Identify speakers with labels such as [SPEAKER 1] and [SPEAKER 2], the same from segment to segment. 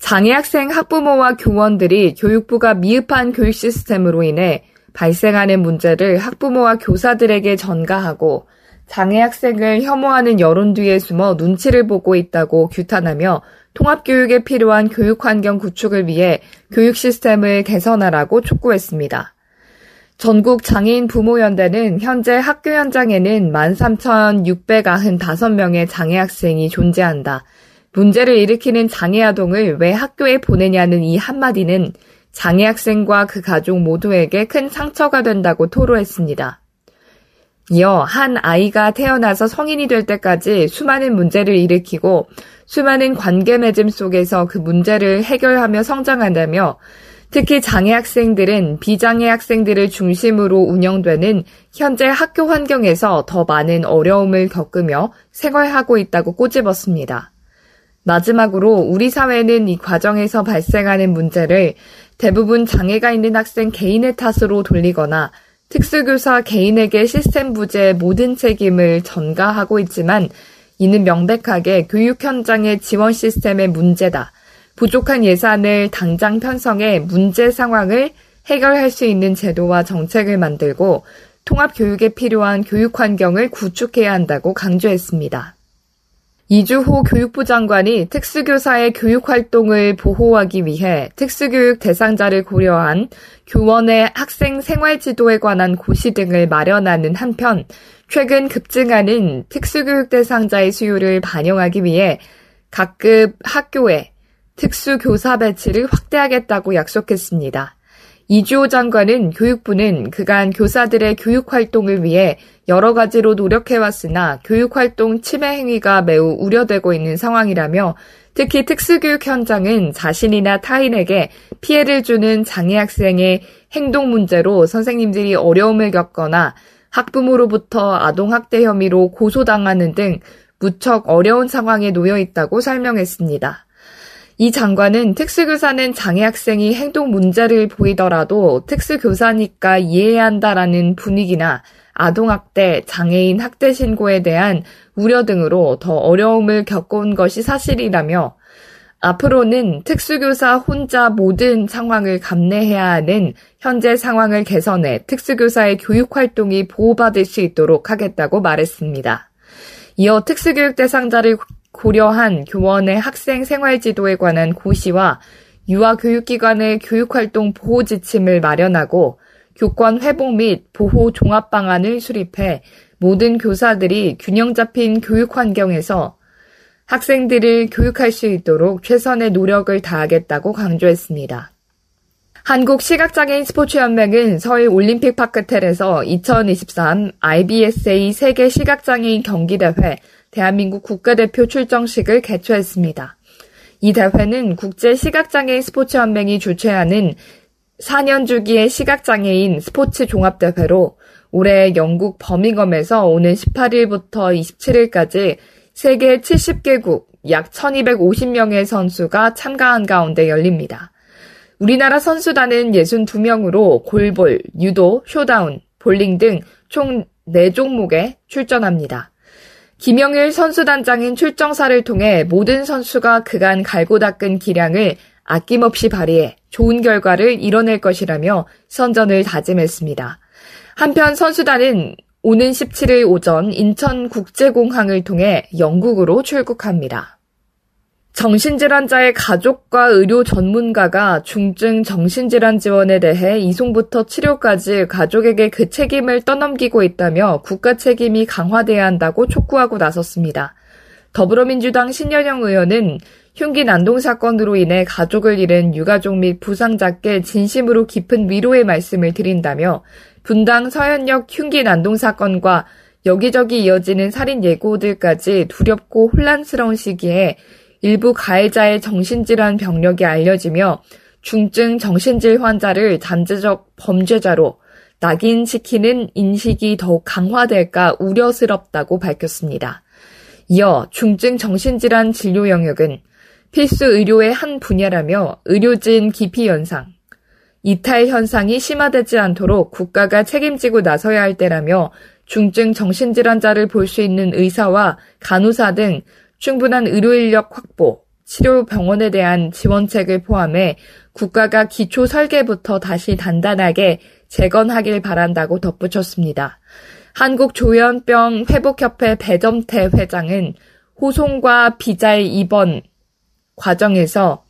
[SPEAKER 1] 장애학생 학부모와 교원들이 교육부가 미흡한 교육 시스템으로 인해 발생하는 문제를 학부모와 교사들에게 전가하고 장애학생을 혐오하는 여론 뒤에 숨어 눈치를 보고 있다고 규탄하며 통합교육에 필요한 교육환경 구축을 위해 교육 시스템을 개선하라고 촉구했습니다. 전국 장애인 부모연대는 현재 학교 현장에는 13,695명의 장애 학생이 존재한다. 문제를 일으키는 장애 아동을 왜 학교에 보내냐는 이 한마디는 장애 학생과 그 가족 모두에게 큰 상처가 된다고 토로했습니다. 이어 한 아이가 태어나서 성인이 될 때까지 수많은 문제를 일으키고 수많은 관계 맺음 속에서 그 문제를 해결하며 성장한다며 특히 장애 학생들은 비장애 학생들을 중심으로 운영되는 현재 학교 환경에서 더 많은 어려움을 겪으며 생활하고 있다고 꼬집었습니다. 마지막으로 우리 사회는 이 과정에서 발생하는 문제를 대부분 장애가 있는 학생 개인의 탓으로 돌리거나 특수교사 개인에게 시스템 부재의 모든 책임을 전가하고 있지만 이는 명백하게 교육 현장의 지원 시스템의 문제다. 부족한 예산을 당장 편성해 문제 상황을 해결할 수 있는 제도와 정책을 만들고 통합 교육에 필요한 교육 환경을 구축해야 한다고 강조했습니다. 이주호 교육부 장관이 특수교사의 교육 활동을 보호하기 위해 특수교육 대상자를 고려한 교원의 학생 생활 지도에 관한 고시 등을 마련하는 한편 최근 급증하는 특수교육 대상자의 수요를 반영하기 위해 각급 학교에 특수교사 배치를 확대하겠다고 약속했습니다. 이주호 장관은 교육부는 그간 교사들의 교육 활동을 위해 여러 가지로 노력해왔으나 교육 활동 침해 행위가 매우 우려되고 있는 상황이라며 특히 특수교육 현장은 자신이나 타인에게 피해를 주는 장애 학생의 행동 문제로 선생님들이 어려움을 겪거나 학부모로부터 아동학대 혐의로 고소당하는 등 무척 어려운 상황에 놓여 있다고 설명했습니다. 이 장관은 특수교사는 장애 학생이 행동 문제를 보이더라도 특수교사니까 이해해야 한다라는 분위기나 아동학대, 장애인 학대 신고에 대한 우려 등으로 더 어려움을 겪어온 것이 사실이라며 앞으로는 특수교사 혼자 모든 상황을 감내해야 하는 현재 상황을 개선해 특수교사의 교육 활동이 보호받을 수 있도록 하겠다고 말했습니다. 이어 특수교육 대상자를 고려한 교원의 학생 생활 지도에 관한 고시와 유아 교육기관의 교육활동 보호 지침을 마련하고 교권 회복 및 보호 종합 방안을 수립해 모든 교사들이 균형 잡힌 교육 환경에서 학생들을 교육할 수 있도록 최선의 노력을 다하겠다고 강조했습니다. 한국시각장애인 스포츠연맹은 서울 올림픽 파크텔에서 2023 IBSA 세계 시각장애인 경기대회 대한민국 국가대표 출정식을 개최했습니다. 이 대회는 국제 시각장애인 스포츠 연맹이 주최하는 4년 주기의 시각장애인 스포츠 종합대회로 올해 영국 버밍엄에서 오는 18일부터 27일까지 세계 70개국 약 1250명의 선수가 참가한 가운데 열립니다. 우리나라 선수단은 62명으로 골볼, 유도, 쇼다운, 볼링 등 총 4종목에 출전합니다. 김영일 선수단장은 출정사를 통해 모든 선수가 그간 갈고 닦은 기량을 아낌없이 발휘해 좋은 결과를 이뤄낼 것이라며 선전을 다짐했습니다. 한편 선수단은 오는 17일 오전 인천국제공항을 통해 영국으로 출국합니다. 정신질환자의 가족과 의료 전문가가 중증 정신질환 지원에 대해 이송부터 치료까지 가족에게 그 책임을 떠넘기고 있다며 국가 책임이 강화돼야 한다고 촉구하고 나섰습니다. 더불어민주당 신여영 의원은 흉기 난동 사건으로 인해 가족을 잃은 유가족 및 부상자께 진심으로 깊은 위로의 말씀을 드린다며 분당 서현역 흉기 난동 사건과 여기저기 이어지는 살인 예고들까지 두렵고 혼란스러운 시기에 일부 가해자의 정신질환 병력이 알려지며 중증 정신질 환자를 잠재적 범죄자로 낙인시키는 인식이 더욱 강화될까 우려스럽다고 밝혔습니다. 이어 중증 정신질환 진료 영역은 필수 의료의 한 분야라며 의료진 기피 현상, 이탈 현상이 심화되지 않도록 국가가 책임지고 나서야 할 때라며 중증 정신질환자를 볼 수 있는 의사와 간호사 등 충분한 의료 인력 확보, 치료 병원에 대한 지원책을 포함해 국가가 기초 설계부터 다시 단단하게 재건하길 바란다고 덧붙였습니다. 한국조현병 회복협회 배점태 회장은 호송과 비자의 입원 과정에서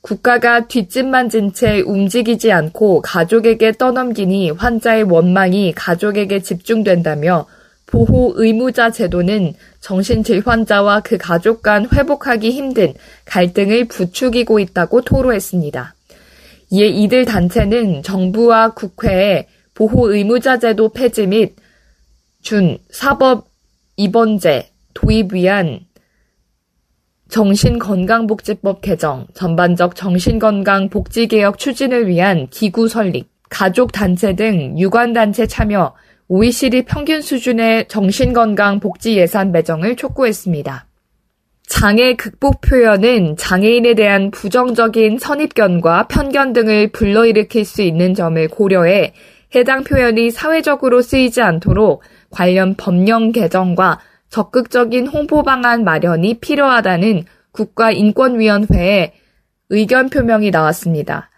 [SPEAKER 1] 국가가 뒷짐만 진 채 움직이지 않고 가족에게 떠넘기니 환자의 원망이 가족에게 집중된다며 보호 의무자 제도는 정신질 환자와 그 가족 간 회복하기 힘든 갈등을 부추기고 있다고 토로했습니다. 이에 이들 단체는 정부와 국회에 보호 의무자 제도 폐지 및 준 사법 입원제 도입 위한 정신건강복지법 개정, 전반적 정신건강복지개혁 추진을 위한 기구 설립, 가족단체 등 유관단체 참여, OECD 평균 수준의 정신건강복지 예산 배정을 촉구했습니다. 장애 극복 표현은 장애인에 대한 부정적인 선입견과 편견 등을 불러일으킬 수 있는 점을 고려해 해당 표현이 사회적으로 쓰이지 않도록 관련 법령 개정과 적극적인 홍보 방안 마련이 필요하다는 국가인권위원회의 의견 표명이 나왔습니다.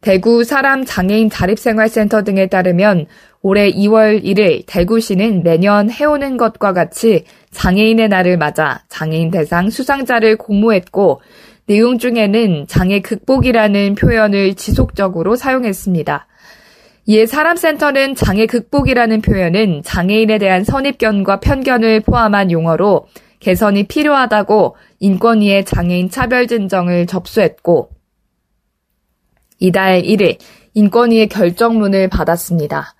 [SPEAKER 1] 대구 사람 장애인 자립생활센터 등에 따르면 올해 2월 1일 대구시는 매년 해오는 것과 같이 장애인의 날을 맞아 장애인 대상 수상자를 공모했고 내용 중에는 장애 극복이라는 표현을 지속적으로 사용했습니다. 이에 사람센터는 장애 극복이라는 표현은 장애인에 대한 선입견과 편견을 포함한 용어로 개선이 필요하다고 인권위의 장애인 차별 진정을 접수했고 이달 1일 인권위의 결정문을 받았습니다.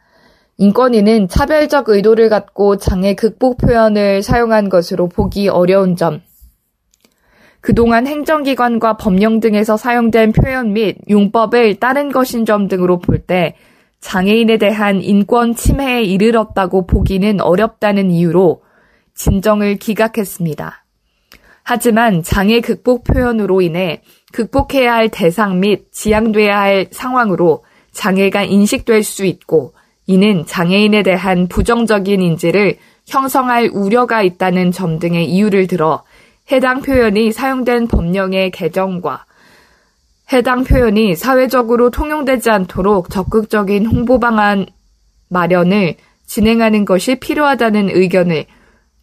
[SPEAKER 1] 인권위는 차별적 의도를 갖고 장애 극복 표현을 사용한 것으로 보기 어려운 점, 그동안 행정기관과 법령 등에서 사용된 표현 및 용법을 다른 것인 점 등으로 볼 때 장애인에 대한 인권 침해에 이르렀다고 보기는 어렵다는 이유로 진정을 기각했습니다. 하지만 장애 극복 표현으로 인해 극복해야 할 대상 및 지양돼야 할 상황으로 장애가 인식될 수 있고 이는 장애인에 대한 부정적인 인지를 형성할 우려가 있다는 점 등의 이유를 들어 해당 표현이 사용된 법령의 개정과 해당 표현이 사회적으로 통용되지 않도록 적극적인 홍보 방안 마련을 진행하는 것이 필요하다는 의견을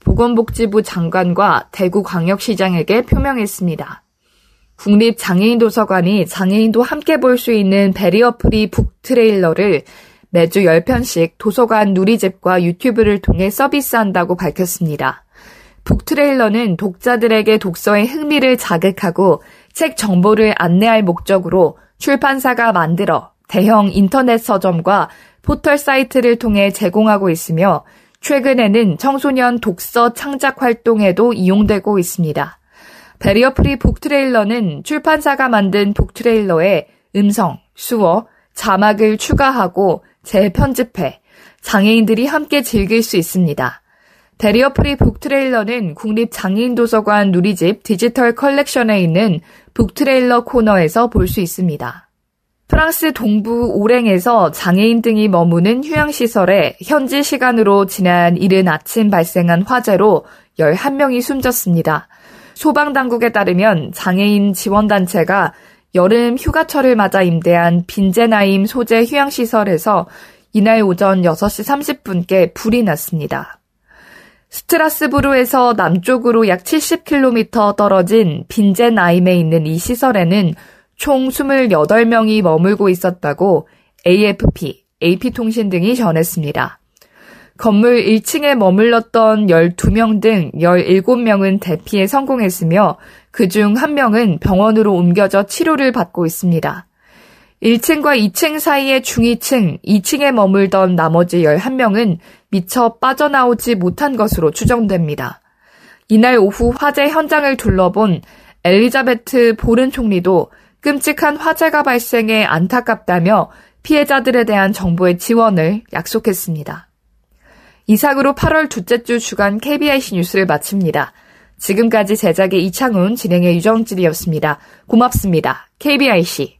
[SPEAKER 1] 보건복지부 장관과 대구광역시장에게 표명했습니다. 국립장애인도서관이 장애인도 함께 볼 수 있는 베리어프리 북트레일러를 매주 10편씩 도서관 누리집과 유튜브를 통해 서비스한다고 밝혔습니다. 북트레일러는 독자들에게 독서의 흥미를 자극하고 책 정보를 안내할 목적으로 출판사가 만들어 대형 인터넷 서점과 포털 사이트를 통해 제공하고 있으며 최근에는 청소년 독서 창작 활동에도 이용되고 있습니다. barrier free book trailer는 출판사가 만든 book trailer에 음성, 수어, 자막을 추가하고 재편집해 장애인들이 함께 즐길 수 있습니다. barrier free book trailer는 국립장애인도서관 누리집 디지털 컬렉션에 있는 북트레일러 코너에서 볼 수 있습니다. 프랑스 동부 오랭에서 장애인 등이 머무는 휴양시설에 현지 시간으로 지난 이른 아침 발생한 화재로 11명이 숨졌습니다. 소방당국에 따르면 장애인 지원단체가 여름 휴가철을 맞아 임대한 빈제나임 소재 휴양시설에서 이날 오전 6시 30분께 불이 났습니다. 스트라스부르에서 남쪽으로 약 70km 떨어진 빈젠아임에 있는 이 시설에는 총 28명이 머물고 있었다고 AFP, AP통신 등이 전했습니다. 건물 1층에 머물렀던 12명 등 17명은 대피에 성공했으며 그중 1명은 병원으로 옮겨져 치료를 받고 있습니다. 1층과 2층 사이의 중위층, 2층에 머물던 나머지 11명은 미처 빠져나오지 못한 것으로 추정됩니다. 이날 오후 화재 현장을 둘러본 엘리자베트 보른 총리도 끔찍한 화재가 발생해 안타깝다며 피해자들에 대한 정부의 지원을 약속했습니다. 이상으로 8월 둘째 주 주간 KBIC 뉴스를 마칩니다. 지금까지 제작의 이창훈, 진행의 유정진이었습니다. 고맙습니다. KBIC.